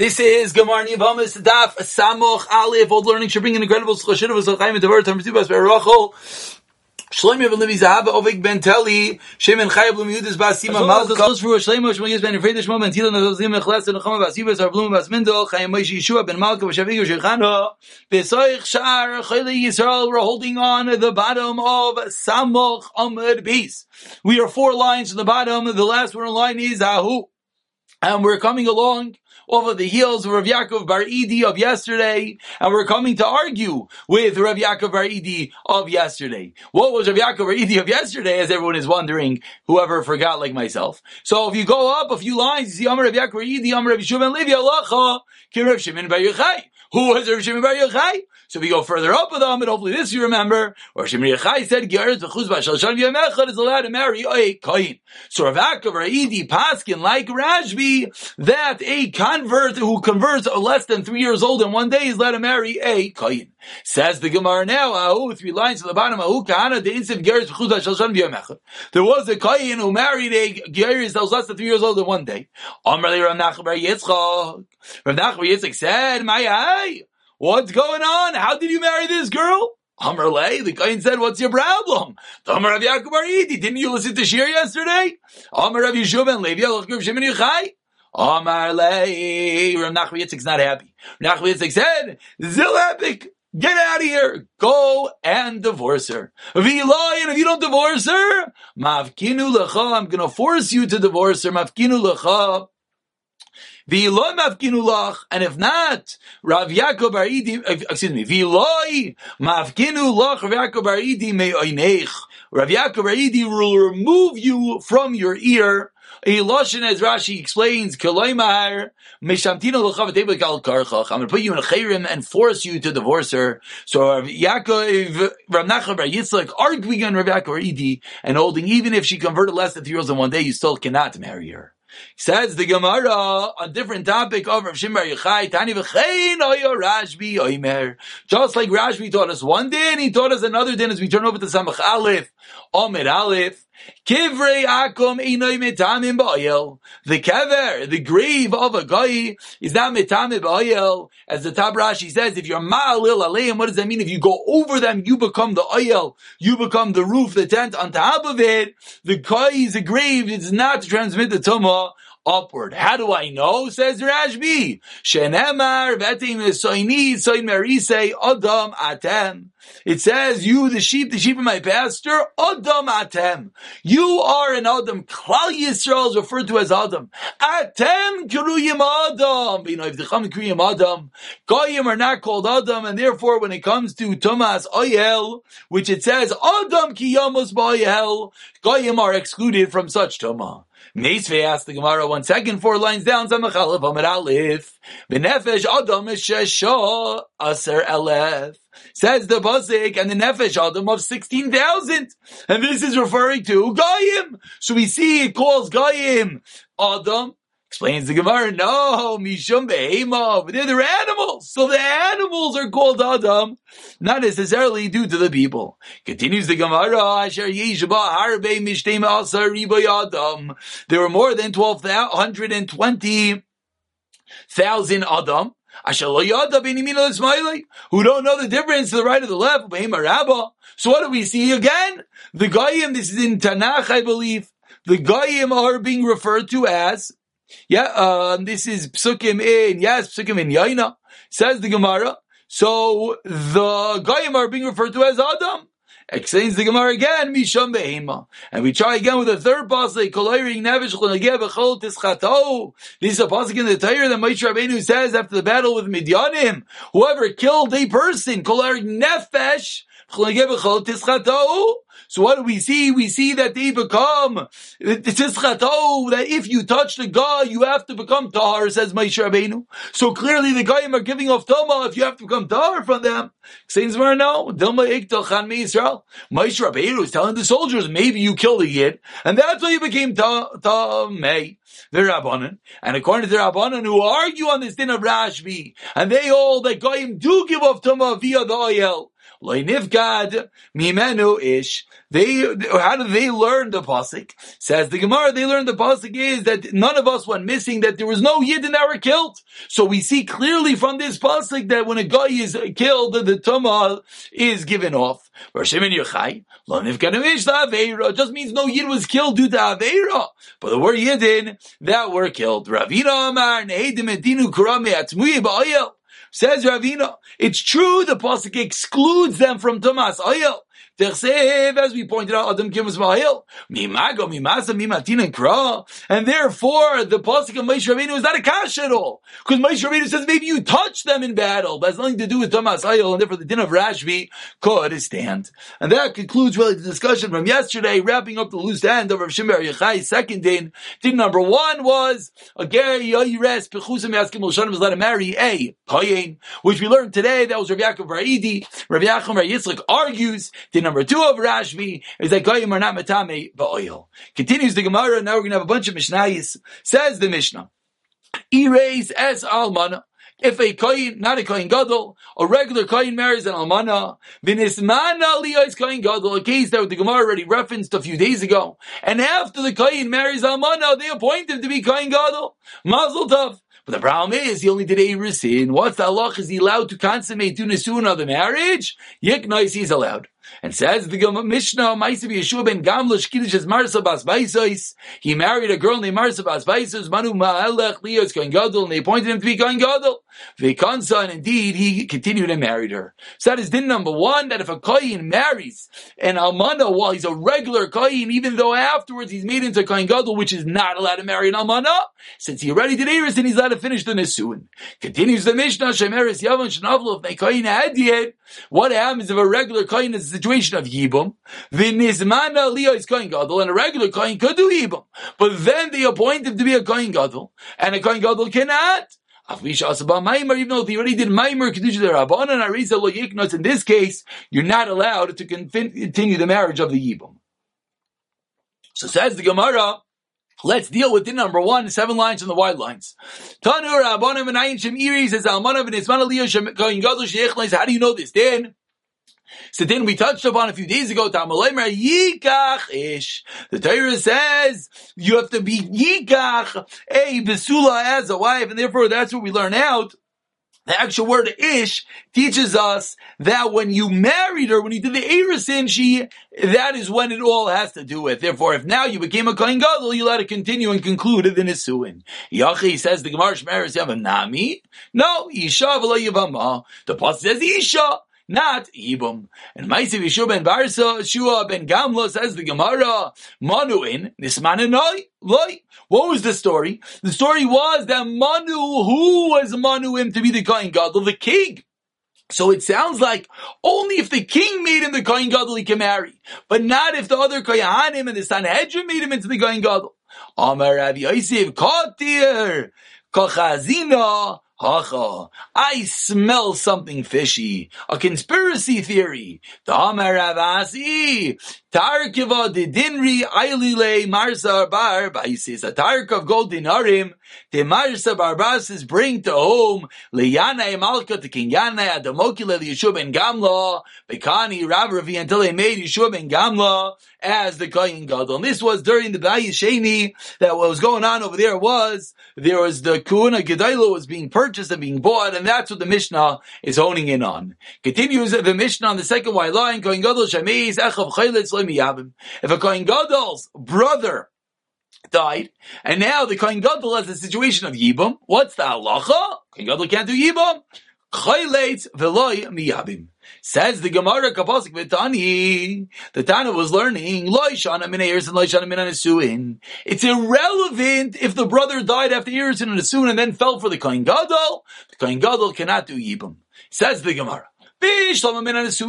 This is Gemar Nivamis Daf Samoch Aleph. Old learning should bring an incredible schoshidah of Zalchaim and Devar Tam Tibas Berachol. Shlomi ben Levi Zahab Ovig ben Teli Shem and Chayab Lum Yudis Basima Malka Kos for Shlomo Shmo Yis ben Fredish Mo ben Tila Nazim Echlas and Chama Basibas Ar Blum Bas Mindel Chayim Moshe Yeshua ben Malka Vashavig Shechano Besoich Shar Chayli Yisrael we're holding on at the bottom of Samoch Amud Beis. We are four lines from the bottom. The last one line is Ahu. And we're coming along over the heels of Rav Yaakov Bar Idi of yesterday, and we're coming to argue with Rav Yaakov Bar Idi of yesterday. What was Rav Yaakov Bar Idi of yesterday, as everyone is wondering, whoever forgot like myself. So if you go up a few lines, you see Amar Rav Yaakov Bar Idi, Amar Rav and Levi Alacha, Ki Rav Shimon Bar Yochai. Who was Rav Shimon Bar Yochai? So you go further up with them, and hopefully this you remember, Rav Shimon Yochai said, Ge'eretz v'chuz b'ashal shan v'yamechad is allowed to marry a kohen. So Rav Bar Idi Paskin, like Rashbi, that a convert who converts less than three years old in one day is allowed to marry a kohen. Says the Gemara now, ahu, three lines to the bottom, ahu, kahana, the insiv geris v'chuz b'ashal shan v'yamechad. There was a kohen who married a geris that was less than three years old in one day. Amar Rav Nachman Yitzchak. Rav Nachman Yitzchak said, my eye. What's going on? How did you marry this girl? Amar the Kohen said, what's your problem? Amar Rav Yaakov didn't you listen to Shir yesterday? Amar Rav Yishuv and Levi, Alach Shimon Yochai. Amar Lei, Rav Yitzchak's not happy. Rav Yitzchak said, Zilapik, Get out of here! Go and divorce her. V'ilai, and if you don't divorce her, mafkinu lecha, I'm gonna force you to divorce her. Mafkinu lecha. And if not, Rav Yaakov Bar Idi, uh, excuse me, v'iloi mafkinu lach Rav Yaakov Bar Idi me'oinech. Rav Yaakov Bar Idi will remove you from your ear. Eloshin, as Rashi explains, Kaloimar, Meshamtino L'chavatebek al Karchach. I'm going to put you in a chayrim and force you to divorce her. So Rav Yaakov, Rav Nachman Bar Yitzchak arguing on Rav Yaakov Idi and holding even if she converted less than three years in one day, you still cannot marry her. Says the Gemara, a different topic of Rav Shimon Bar Yochai, Tani v'chein oyo Rashbi oimer. Just like Rashbi taught us one day, and he taught us another day as we turn over to Samach Aleph, Omer Aleph, Kivrei akum inoi metamim ba'ayel. The kever, the grave of a guy, is not metamim ba'ayel. As the Tab Rashi says, if you're ma'alil aleim, what does that mean? If you go over them, you become the ayel. You become the roof, the tent on top of it. The guy is a grave. It's not to transmit the tumah upward. How do I know? Says Rashbi. Shenemar vetim adam atem. It says, you, the sheep, the sheep of my pastor, adam atem. You are an adam. Klal Yisrael is referred to as adam. Atem kiruyim adam. You know, if the chum kiruyim adam, goyim are not called adam, and therefore when it comes to Thomas oyel, which it says, adam kiyamos ba'oyel, goyim are excluded from such Tumah. Meisvei asked the Gemara one second, four lines down, Zamachalev Amar Aleph. Benefesh Adam Shesha Aser Elef. Says the Bazik and the Nefesh Adam of 16,000. And this is referring to Goyim. So we see it calls Goyim Adam. Explains the Gemara, no, Mishum Behema, but they're the animals. So the animals are called Adam, not necessarily due to the people. Continues the Gemara, Asher Harbe Adam. There were more than 12,120,000 Adam. Who don't know the difference to the right or the left, so what do we see again? The Goyim, this is in Tanakh, I believe, the Goyim are being referred to as yeah, um, this is psukim in, yes, psukim in Yaina, says the Gemara. So the Goyim are being referred to as Adam. Explains the Gemara again, Misham Behema. And we try again with the third pasuk, Koloiring Nevish Bechol Tischato. This is a pasuk in the Torah that Moshe Rabbeinu says after the battle with Midyanim, whoever killed a person, Koloiring Nefesh, so what do we see? We see that they become that if you touch the guy, you have to become tahar, says Moshe Rabbeinu. So clearly the Goyim are giving off tama if you have to become tahar from them. Says where no, Dilma Iktal Me Israel. Moshe Rabbeinu is telling the soldiers, maybe you killed a yid, and that's why you became tamei. The Rabbanan, and according to the Rabbanan who argue on this din of Rashbi, and they all that Goyim do give off tama via the oil. Loinivgad mimenu ish. They, how do they learn the pasuk? Says the Gemara, they learned the pasuk is that none of us went missing, that there was no yid in our killed. So we see clearly from this pasuk that when a guy is killed, the tumah is given off. Yochai, just means no yid was killed due to aveira. But there were yidin that were killed. Ravina Amar, Nehedim Edinu. Says Ravina, it's true the pasuk excludes them from Tomas Ayel. As we pointed out, Adam Kim was Mahil. Mimago, Mimasa, Mimatina Kra. And therefore, the Pasuk of Moshe Rabbeinu is not a cash at all. Because Moshe Rabbeinu says maybe you touch them in battle, but has nothing to do with Thomas Ayil, and therefore the din of Rashbi could stand. And that concludes really the discussion from yesterday, wrapping up the loose end of Rav Shimon Yochai's second din. Din number one was, a Gary Yoyires, Pechusim Yaskim Moshanim is let him marry a Kayin, which we learned today, that was Rav Yaakov Ra'idi. Rav Yaakov Yitzchak argues, the number two of Rashbi is that Goyim are not metame ba'oil. Continues the Gemara, now we're going to have a bunch of Mishnayis. Says the Mishnah, Erase as almana. If a kohen, not a kohen gadol, a regular kohen marries an almana, v'nismana liyos kohen gadol, a case that the Gemara already referenced a few days ago. And after the kohen marries almana, they appoint him to be kohen gadol. Mazel tov. But the problem is, he only did Erusin. What's the halach? Is he allowed to consummate do nesuin of the marriage? Yiknois, he's allowed. And says the Mishnah, Maisav Yeshua ben Gamlish Kiddush is Marsa Bas Baisos. He married a girl named Marsa Bas Baisos, Manu Ma'alech Leos Kohen Gadol, and they appointed him to be Kohen Gadol. Vekansa, and indeed he continued and married her. So that is din number one, that if a Kohen marries an Almana while he's a regular Kohen, even though afterwards he's made into Kohen Gadol, which is not allowed to marry an Almana, since he already did Eris and he's allowed to finish the Nesuin. Continues the Mishnah, Shemeris Yavan Shnavlo, if a Kohen had yet, what happens if a regular Kohen is situation of Yibum? V'nizmana Leo is Kohen Gadol, and a regular Kohen could do Yibum. But then they appoint him to be a Kohen Gadol, and a Kohen Gadol cannot. Even though they already did Maimer Kedusha the Rabban and Arisa Lo Yiknos, in this case, you're not allowed to continue the marriage of the Yibum. So says the Gemara, Let's deal with din number one, seven lines and the wide lines. Tanur Rabbanim and Ayin Shem Iris says Almanav and Ismail Aliyah Shem Kohen Gadol Sheikhlis. How do you know this? Then so then we touched upon a few days ago, Yikach Ish. The Torah says you have to be Yikach a Besula as a wife, and therefore that's what we learn out. The actual word ish teaches us that when you married her, when you did the erisin, she, that is when it all has to do with. Therefore, if now you became a kohen gadol, you let it continue and conclude in Nisuin. Yachi says the Gemara Shmeres Nami. No, Isha v'lo yivama. The pasuk says Isha not Yibum. And Maisiv Yeshua ben Barsa, Shua ben Gamlo says the Gemara, Manuin, Nismananoi, Loi. What was the story? The story was that Manu, who was Manuim to be the Kohen Gadol, the king. So it sounds like only if the king made him the Kohen Gadol he can marry, but not if the other Kohanim and the Sanhedrin made him into the Kohen Gadol. Amar Rabbi Yosef, Kotir, Kochazina, Hacha, I smell something fishy. A conspiracy theory. The Amar Rav Assi, Tarkiva de Dinri Ailile Marsa Bar Baisis, a Tark of gold dinarim, the Marsa Barbasis bring to home, Liyana Malka to King Yana, Adamokila Yeshua ben Gamla, Bekani Rabravi until they made Yeshua ben Gamla as the Kohen Gadol. And this was during the Bayis Sheni, that what was going on over there was, there was the Kuna Gedaila was being purchased and being bought, and that's what the Mishnah is honing in on. Continues the Mishnah on the second white line, Kohen Gadol Shameis Echav Chaylitz if a Kohen Gadol's brother died, and now the Kohen Gadol has a situation of Yibam, what's the halacha? Kohen Gadol can't do Yibam. Chaylet veloy miyabim. Says the Gemara Kapasik Vitani, the Tana was learning, Loishana min and Loishana min Nesuin. It's irrelevant if the brother died after years and Nesuin and then fell for the Kohen Gadol. The Kohen Gadol cannot do Yibam. Says the Gemara. With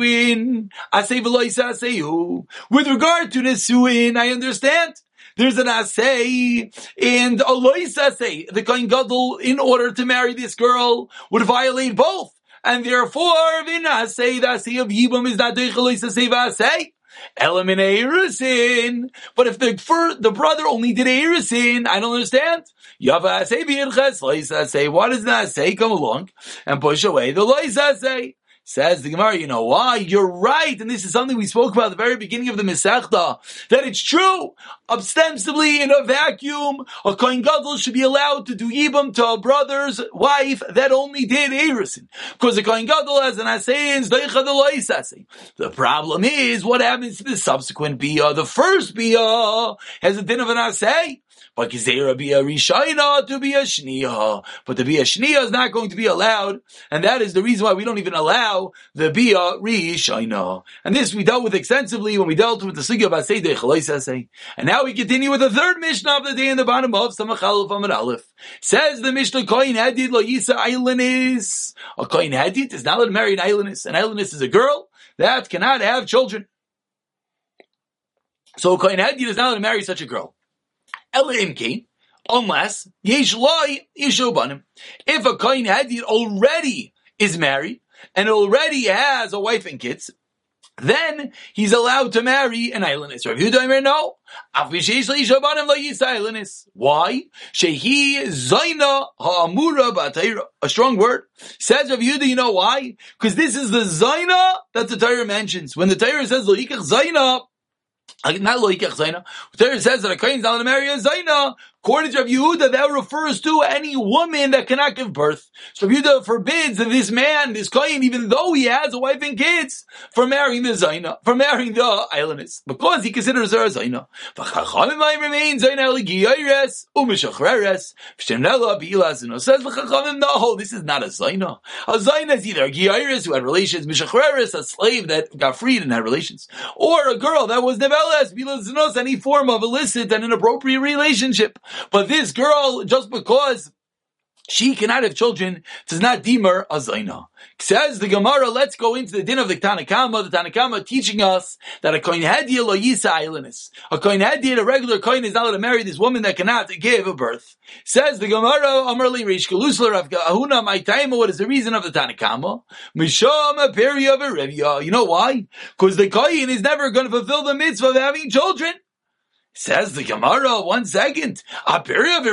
regard to Nesuin, I understand. There's an asay and a lois asay. The Kohen Gadol, in order to marry this girl, would violate both. And therefore, the asay, the asay of Yibam is not deichalois asay v'asay. Element Erusin. But if the for, the brother only did Erusin, I don't understand. Yava say, Why does that say come along and push away the Lois say? Says the Gemara, you know why? You're right, and this is something we spoke about at the very beginning of the Masechta, that it's true. Ostensibly, in a vacuum, a Kohen Gadol should be allowed to do Yibam to a brother's wife that only did Erisin. Because the Kohen Gadol has an Asayin, The problem is, what happens to the subsequent Bia? The first Bia has a din of an Asay. But Gezerah be a Rishayna to be a Shniya. But to be a Shniya is not going to be allowed, and that is the reason why we don't even allow the Bia Rishayna. And this we dealt with extensively when we dealt with the Sugya of Asay Dechalai And now we continue with the third Mishnah of the day in the bottom of Samachal Amar Aleph. Says the Mishnah, Koin Hadid Lo Yisa Ailanis. A Koin Hadid is not allowed to marry an Ailanis. An Ailanis is a girl that cannot have children. So Kohen Hadid is not allowed to marry such a girl. Elimki, unless yesh loy yishubanim. If a kohen hadid already is married and already has a wife and kids, then he's allowed to marry an islandess. Rav Yehuda no. Why? Shehi zaina ha'amura b'atayra. A strong word. Says Rav Yehuda, you know why? Because this is the zaina that the Torah mentions. When the Torah says loikech zaina. There it says that a is not to marry a zaina. According to Rav Yehuda, that refers to any woman that cannot give birth. So Rav Yehuda forbids that this man, this kohen, even though he has a wife and kids, from marrying the zaina, from marrying the islandess, because he considers her a zaina. remains zaina. Says no, this is not a zaina. A zaina is either a giyayres who had relations, mishachreres, a slave that got freed and had relations, or a girl that was neveles bi'lazinos, any form of illicit and inappropriate relationship. But this girl, just because she cannot have children, does not deem her a zaina. Says the Gemara, let's go into the din of the Tanakama. The Tanakama teaching us that a kohen hadiya lo yisa. A kohen hadiya, a regular kohen, is not allowed to marry this woman that cannot give a birth. Says the Gemara, Amarli Rishka Lusler of Ahuna, my time, what is the reason of the Tanakama? Misham a of You know why? Because the kohen is never going to fulfill the mitzvah of having children. Says the Gemara, one second. Aperia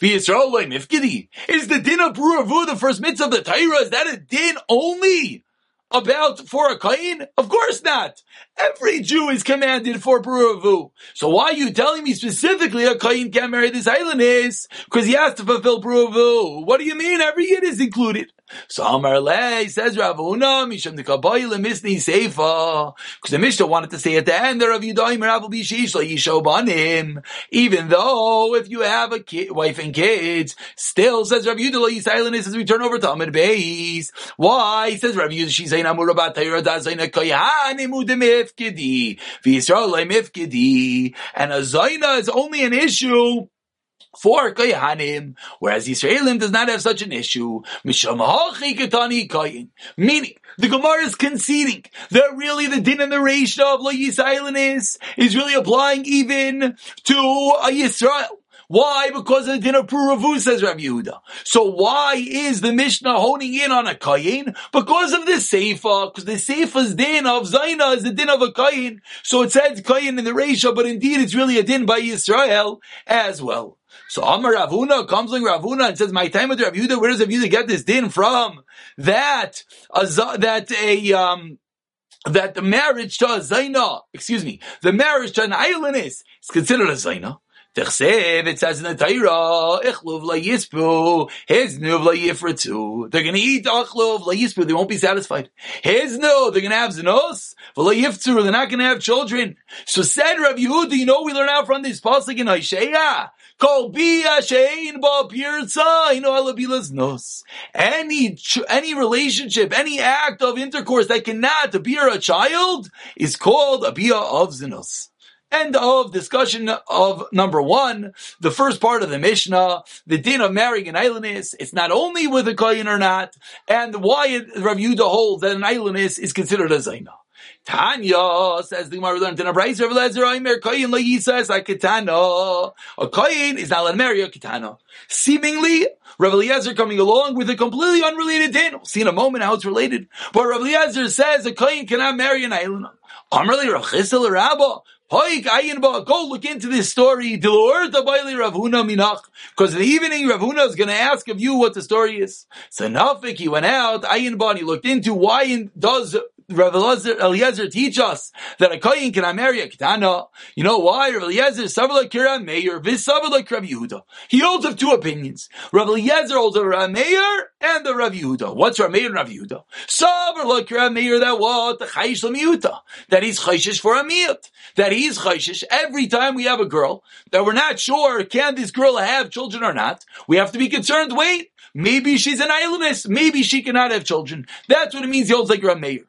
v'yisrael. Is the din of Puravu the first mitzvah of the Torah? Is that a din only? About for a kain? Of course not. Every Jew is commanded for Puravu. So why are you telling me specifically a kain can't marry this island is? Because he has to fulfill Puravu. What do you mean? Every yid is included. So Amar Le says Ravuna Misham Nikaboy Lemisni Seifa because the Mishnah wanted to say at the end there of Yudaim Rav Bishish Yishobanim. Even though if you have a kid, wife and kids, still says Rav Yudah Yisailanis says we turn over to Amid Beis. Why he says Rav Yudah she's saying Amurabat Tayra Dazayna Koyanimu Demifkidi V'Yisrael Mifkidi and a Zaina is only an issue for Koyanim, whereas Israelim does not have such an issue. Meaning, the Gemara is conceding that really the din and the ratio of Lo Yisraelim is, is really applying even to a Yisrael. Why? Because of the din of Puravu, says Rabbi Yehuda. So why is the Mishnah honing in on a Kayin? Because of the Seifa, because the Seifa's din of Zaina is the din of a Kayin. So it says Kayin in the ratio, but indeed it's really a din by Yisrael as well. So Amar Ravuna comes like Ravuna and says, "My time with Rav Yehuda, where does Rav Yehuda get this din from? That a that a um." That the marriage to a Zaina, excuse me, the marriage to an island is, considered a Zaina. It says in the Torah. They're gonna eat Echluv la yispu, they won't be satisfied. Hiznu, they're gonna have Zenos, la yiftu, they're not gonna have children. So said Rav Yehuda, Do you know we learn out from this pasuk in Isaiah, Kol bia shein ba pirza, you know. Any any relationship, any act of intercourse that cannot bear a child is called a bia of zinos. End of discussion of number one, the first part of the Mishnah, the din of marrying an islandess. It's not only with a kohen or not, and why Rav Yudah holds that an islandess is considered a zaina. Tanya says the Gemara learned in a brayz Rav Lezer Aimer Koyin lo yisa like kitana. A koyin is not allowed to marry a kitana. Seemingly, Rav Eliezer coming along with a completely unrelated din. See in a moment how it's related. But Rav Eliezer says a koyin cannot marry an island. Amrli Rav Chisel Rabba. Go look into this story. Because in the evening, Ravuna is going to ask of you what the story is. So Nafik, he went out, Ayin He looked into why does Rav Eliezer teach us that a kohen can marry a ketana. You know why? Rav Eliezer Meir Visavla Rav Yehuda. He holds of two opinions. Rav Eliezer holds of Rav Meir and the Rav Yehuda. What's Rav Meir and Rav Yehuda? Savla Kira Meir that what the Chayish Lamiyuta that he's chayshish for a miyut that he's chayshish every time we have a girl that we're not sure can this girl have children or not. We have to be concerned. Wait. Maybe she's an islandess. Maybe she cannot have children. That's what it means. He holds like Rav Meir.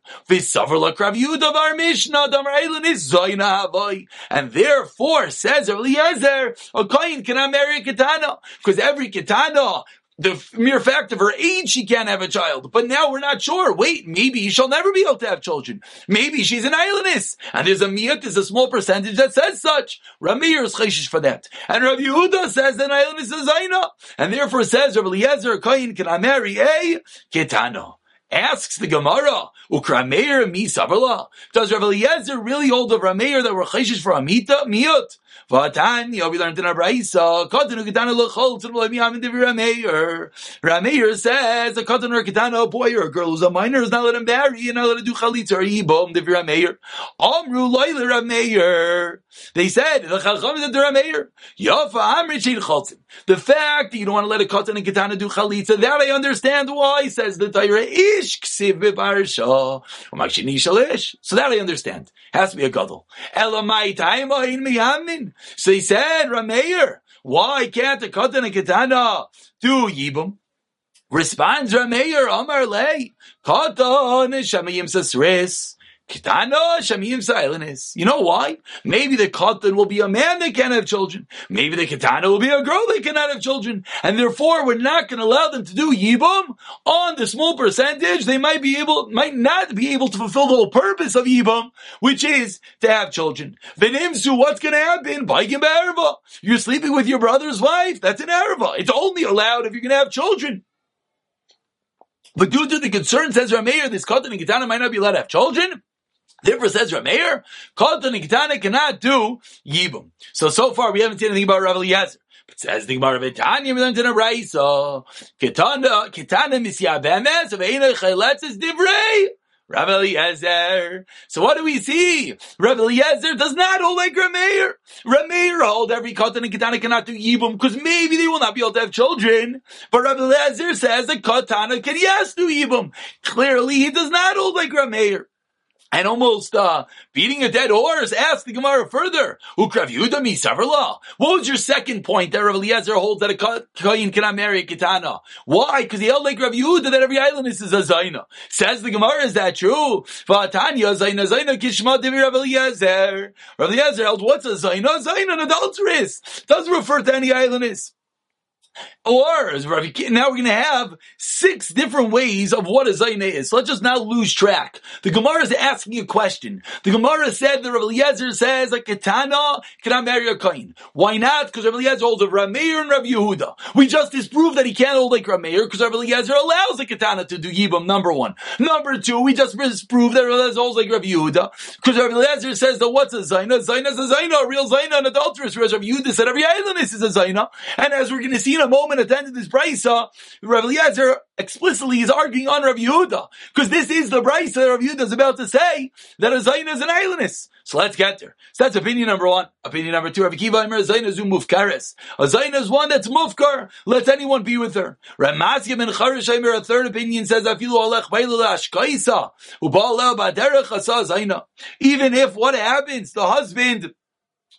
And therefore, says Eliezer, a kohen cannot marry a katana because every katana the mere fact of her age, she can't have a child. But now we're not sure. Wait, maybe she'll never be able to have children. Maybe she's an islandess. And there's a miyat, there's a small percentage that says such. Ramir is chayshish for that. And Rav Yehuda says that an islandess is Zaina. And therefore says, Rav Eliezer, Kain, can I marry a ketana? Asks the Gemara, Ukrameir mi savarla. Does Rav Eliezer really hold of Rameir that we're chayshish for a miyut? V'atanya, we learned in our brayso, katan ukitana l'chol divi Rameir. Rameir says, a katan or kitana, a boy or a girl who's a minor is not let him marry, and not let him do chalitza or yibom divi Rameir. Amru loy Rameir. They said, the chacham is the Rameir. Yafa amri shein chaltzim. The fact that you don't want to let a katan and kitana do chalitza, that I understand why, says the Torah, ish ksiv b'parsha. So that I understand. Has to be a gadol. Elamai taima in miyamin. So he said, Rameir, why can't a katan and kitana do yibum? Responds Rameir, Amar lei, katan shamayim sasris. You know why? Maybe the Katan will be a man that can't have children. Maybe the Kitana will be a girl that cannot have children. And therefore, we're not going to allow them to do Yibum on the small percentage. They might be able, might not be able to fulfill the whole purpose of Yibum, which is to have children. Venimsu, what's going to happen? Baikim Arava. You're sleeping with your brother's wife. That's an Arava. It's only allowed if you're going to have children. But due to the concern, says Rameir, this Katan and Kitana might not be allowed to have children. Therefore, says Rameir, Katan and Kitana cannot do Yibum. So, so far, we haven't seen anything about Rav Eliezer. But says the Gemara Vitanya, we learned in a Raisa, Kitana, Kitana misya bemes, of Eina Chayletz is Divrei. Rav Eliezer. So what do we see? Rav Eliezer does not hold like Rameir. Rameir hold every katan and katana cannot do yibum because maybe they will not be able to have children. But Rav Eliezer says that katana can yes do yibum. Clearly he does not hold like Rameir and almost uh, beating a dead horse. Ask the Gemara further. Ukrav Yehuda mi What was your second point that Rav Eliezer holds that a kohen cannot marry a kitana? Why? Because he held like Rav Yehuda that every island is a zaina. Says the Gemara, is that true? Vatanya zaina zaina kishma divi Rav Eliezer. Rav held what's a zaina? Zaina an adulteress. Doesn't refer to any islandess. Or now we're going to have six different ways of what a zayne is. So let's just not lose track. The Gemara is asking a question. The Gemara said that Rav Eliezer says a katana cannot marry a kain. Why not? Because Rav Eliezer holds of Rameir and Rav Yehuda. We just disproved that he can't hold like Rameir because Rav Eliezer allows a katana to do yibam. Number one. Number two, we just disproved that Rav Eliezer holds like Rav Yehuda because Rav Eliezer says that what's a zayna? Zayna is a zayna, a real zayna, an adulteress. Whereas Rav Yehuda said every island is a zayna. And as we're going to see in a moment at the end of this brisa, Rav Eliezer explicitly is arguing on Rav Yehuda because this is the brisa Rav Yehuda is about to say that a zayin is an islandess. So let's get there. So that's opinion number one. Opinion number two, Rav Kiva Imer zayin is mufkares. A zayin is one that's mufkar. Let anyone be with her. Ramasya and Charish Imer, a third opinion says afilu alech. Even if what happens, the husband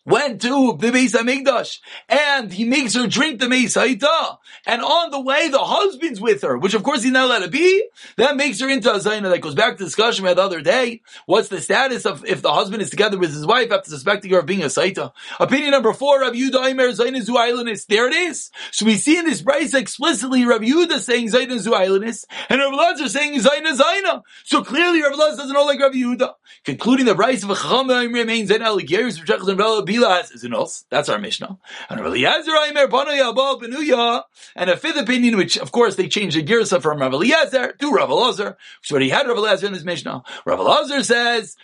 went to the Beis Hamikdash and he makes her drink the Meis Haita, and on the way the husband's with her, which of course he's not allowed to be, that makes her into a Zaina. That goes back to the discussion we had the other day. What's the status of if the husband is together with his wife after suspecting her of being a Saita? Opinion number four, Rav Yudah Aimer Zaina Zu. There it is. So we see in this price explicitly Rav Yudah saying Zaina Zu and Rav Lazar saying Zaina Zaina. So clearly Rav Lazar doesn't know like Rav Yudah. Concluding the price of a Chacham remains Zaina Aligeris, which Chila has Zinos. That's our Mishnah. And Rav Eliezer Aimer Benuya. And a fifth opinion, which of course they changed the Girsa from Rav Eliezer to Rav Elazar. So he had Rav Eliezer in his Mishnah. Rav Elazar says,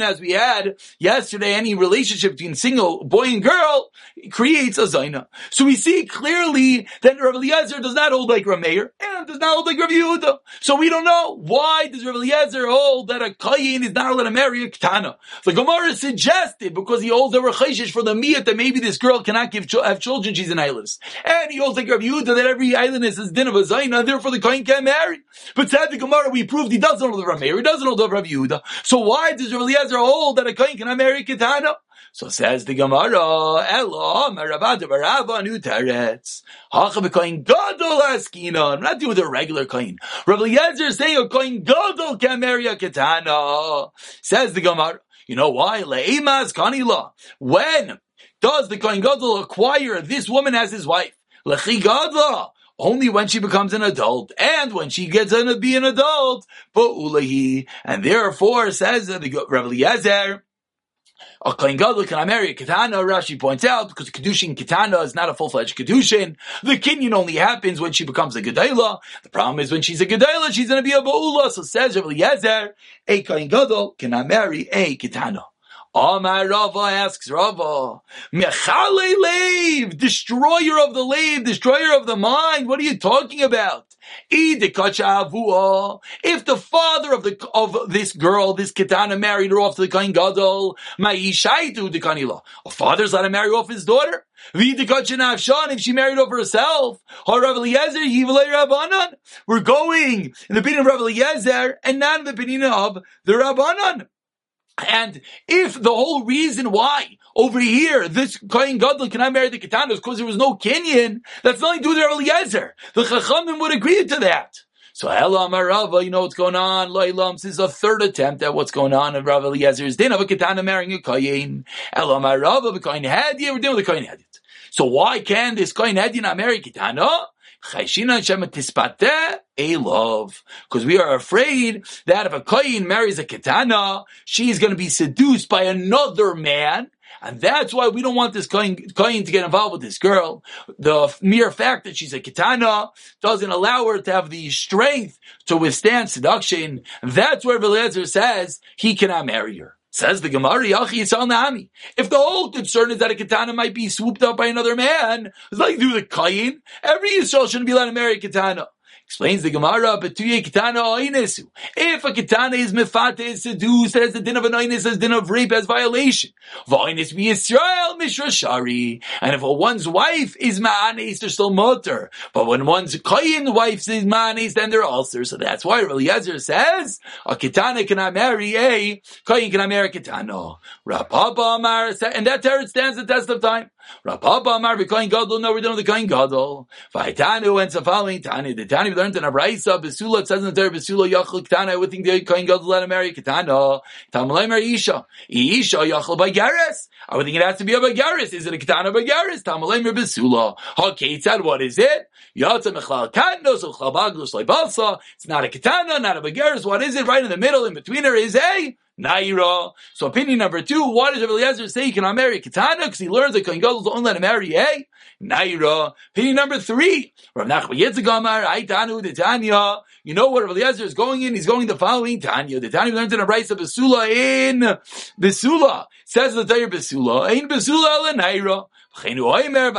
as we had yesterday, any relationship between single boy and girl creates a Zaina. So we see clearly that Rav Eliezer does not hold like Rav Meir and does not hold like Rav Yehuda. So we don't know why does Rav Eliezer hold that a Kayin is not allowed to marry a Ketana. The Gemara suggested because he holds a Recheshish for the Miyat that maybe this girl cannot give have children, she's an islandess. And he holds like Rav Yehuda that every islandess is din of a Zaina, therefore the Kayin can't marry. But said the Gemara, we proved he doesn't hold the Rav Meir, he doesn't hold the Rav Yehuda. So why does Rav Eliezer hold that a Kayin cannot marry a Ketana? So says the Gemara, Elo, Marabad Barava Nu Teretz. Hacha b'koin gadol askina. I'm not doing with a regular coin. Rabbi is saying a coin gadol can marry a. Says the Gemara. You know why? Le'emas kanila. When does the coin gadol acquire this woman as his wife? Lechi gadla only when she becomes an adult and when she gets to be an adult. But ulahi, and therefore says the Rabbi Eliezer, a Kohen Gadol can I marry a Ketana? Rashi points out because Kedushin Ketana is not a full-fledged Kedushin. The Kinyan only happens when she becomes a Gedayla. The problem is when she's a Gedayla, she's going to be a Ba'ula. So says Rabbi Yezer, a Kohen Gadol can I marry a Ketana? Amar Rava asks Rava, Mechale Lev, destroyer of the Lev, destroyer of the mind. What are you talking about? If the father of the of this girl, this ketana, married her off to the kain gadol, ma'ishaitu the kanila. A father's let to marry off his daughter. If she married off herself, we're going in the opinion of Rav Eliezer and not in the opinion of the Rabbanan. And if the whole reason why over here this Kohen Gadol cannot marry the Ketana is because there was no Kenyan, that's nothing to do with Eliezer. The Chachamim would agree to that. So Ela Marava, you know what's going on. Loilam, this is a third attempt at what's going on in Rav Eliezer's din of a Ketana marrying a Kohen. Ela Marava, the Kohen Hadi, we're dealing with the Kohen Hadi. So why can this Kohen Hadi not marry Ketana? Because we are afraid that if a kohen marries a ketana, she's going to be seduced by another man. And that's why we don't want this kohen to get involved with this girl. The mere fact that she's a ketana doesn't allow her to have the strength to withstand seduction. That's where Belezer says he cannot marry her. Says the Gemara, Yachi. If the whole concern is that a katana might be swooped up by another man, like do the kayin. Every Yisrael shouldn't be allowed to marry a katana. Explains the Gemara, but kitana. If a kitana is mefate, is seduced, has the din of an oines, has din of rape, as violation. V'oines be Yisrael mishra shari. And if a one's wife is ma'anes, they're still mutter. But when one's koyin wife is ma'anes, then they're ulcer. So that's why Eliezer says, a kitana cannot marry a, koyin cannot marry a kitana. Rav Papa Amar, and that teretz stands the test of time. Rav Papa Amar, v'koyin gadol, no, we don't know the koyin gadol. V'aitanu, and the following Tani, the Tani learned in Abraisa, Besula, it says in the Torah, Besula Yachal Ketana, I would think the Kohen Gadol let him marry Ketana. Tamalay Mar Isha. Isha Yachal by. I would think it has to be a Bagaris. Is it a Ketana Bagaris? Tamalay Mar Besula. Ha Ketzad, what is it? Yatsa Mechlal Katnos, Uchlal Baglus, Balsa. It's not a Ketana, not a Bagaris. What is it? Right in the middle, in between her is a Naira. So opinion number two, why does Eliezer say he cannot marry Katana? Because he learns that Kohen Gadol don't let him marry eh? a Naira. Opinion number three, Rav Nachman Yitzagamar, Aitanu, the Tanya. You know what Eliezer is going in? He's going the following Tanya. The Tanya learns in a rice of Besula in Besula. Says the Torah Besula, in Besula Naira. Naira.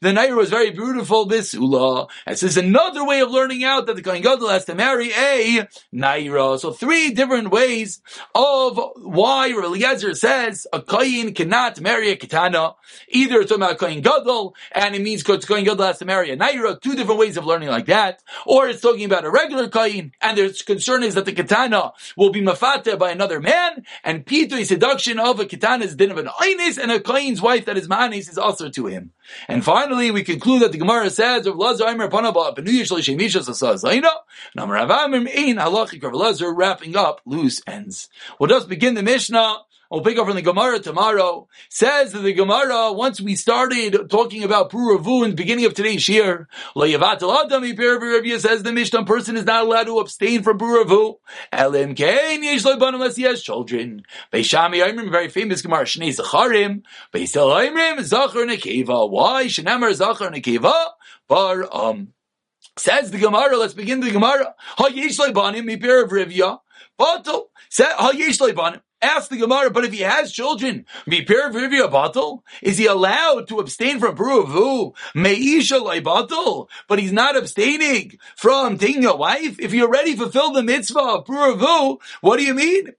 The Nair was very beautiful, Bisula. This is another way of learning out that the Kohen Gadol has to marry a Naira. So three different ways of why Eliezer says a Kohen cannot marry a Ketana. Either it's talking about Kohen Gadol, and it means Kohen Gadol has to marry a Naira. Two different ways of learning like that. Or it's talking about a regular Kohen, and their concern is that the Ketana will be mafate by another man, and Pito seduction of a Ketana is din of an Einis, and a Kain's wife that is Mahanis is also to him. And finally, we conclude that the Gemara says, of Lazar Aimer Panaba, Benuyish Shemisha Sasazaina, Namar Avamim Ein Halachik of Lazar, wrapping up loose ends. We'll just begin the Mishnah We'll pick up from the Gemara tomorrow. Says that the Gemara, once we started talking about Puravu in the beginning of today's year, says the Mishnah person is not allowed to abstain from Puravu. Unless he has children. Very famous Gemara, Shnei Zacharim. Zachar Nekeva. Why? Shenamar Zachar Nekeva. Bar, um, Says the Gemara, let's begin the Gemara. Batal. Ask the Gemara, but if he has children, is he allowed to abstain from Puruvu? But he's not abstaining from taking a wife? If he already fulfilled the mitzvah of what do you mean?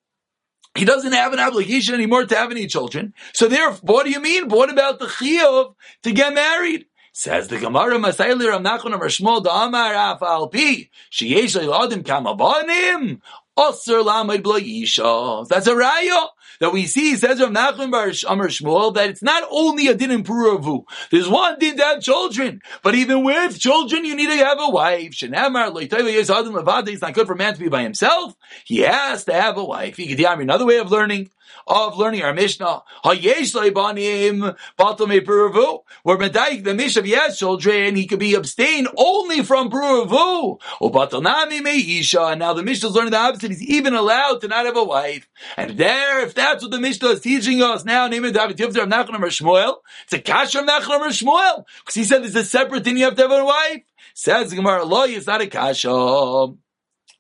He doesn't have an obligation anymore to have any children. So therefore, what do you mean? What about the chiyuv to get married? Says the Gemara, Masayli Ram Nachman Amar Shmuel Da'amar Af Alpi, Sheyesh Leiladim Kamabanim, Osir Lamed Blayisha. That's a raya that we see, says Rav Nachman Bar Amar Shmuel, that it's not only a din in Puravu. There's one din to have children, but even with children, you need to have a wife. Leitayva It's not good for a man to be by himself. He has to have a wife. Another way of learning of learning our Mishnah. Where medayik the Mishnah if he children, he could be abstained only from meisha. And now the Mishnah is learning the opposite. He's even allowed to not have a wife. And there, if that's what the Mishnah is teaching us now, name it David Tivter of Shmuel. It's a kasher of Nachman Shmuel because he said it's a separate thing you have to have a wife. Says Gemara, law is not a kasha.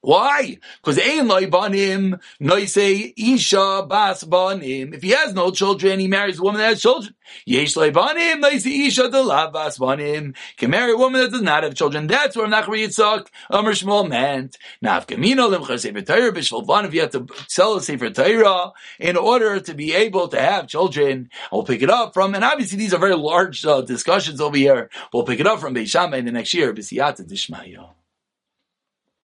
Why? Because ein loy banim noise isha bas banim. If he has no children, he marries a woman that has children. Yesh loy banim noise isha delav bas banim. Can marry a woman that does not have children. That's where Nachri Yitzchak Amr Shmuel meant. Nafkamino limchar sefer Torah b'shvul If you have to sell a sefer Torah in order to be able to have children, we'll pick it up from. And obviously these are very large uh, discussions over here. We'll pick it up from Beis Shammai in the next year. B'siyata dishmayo.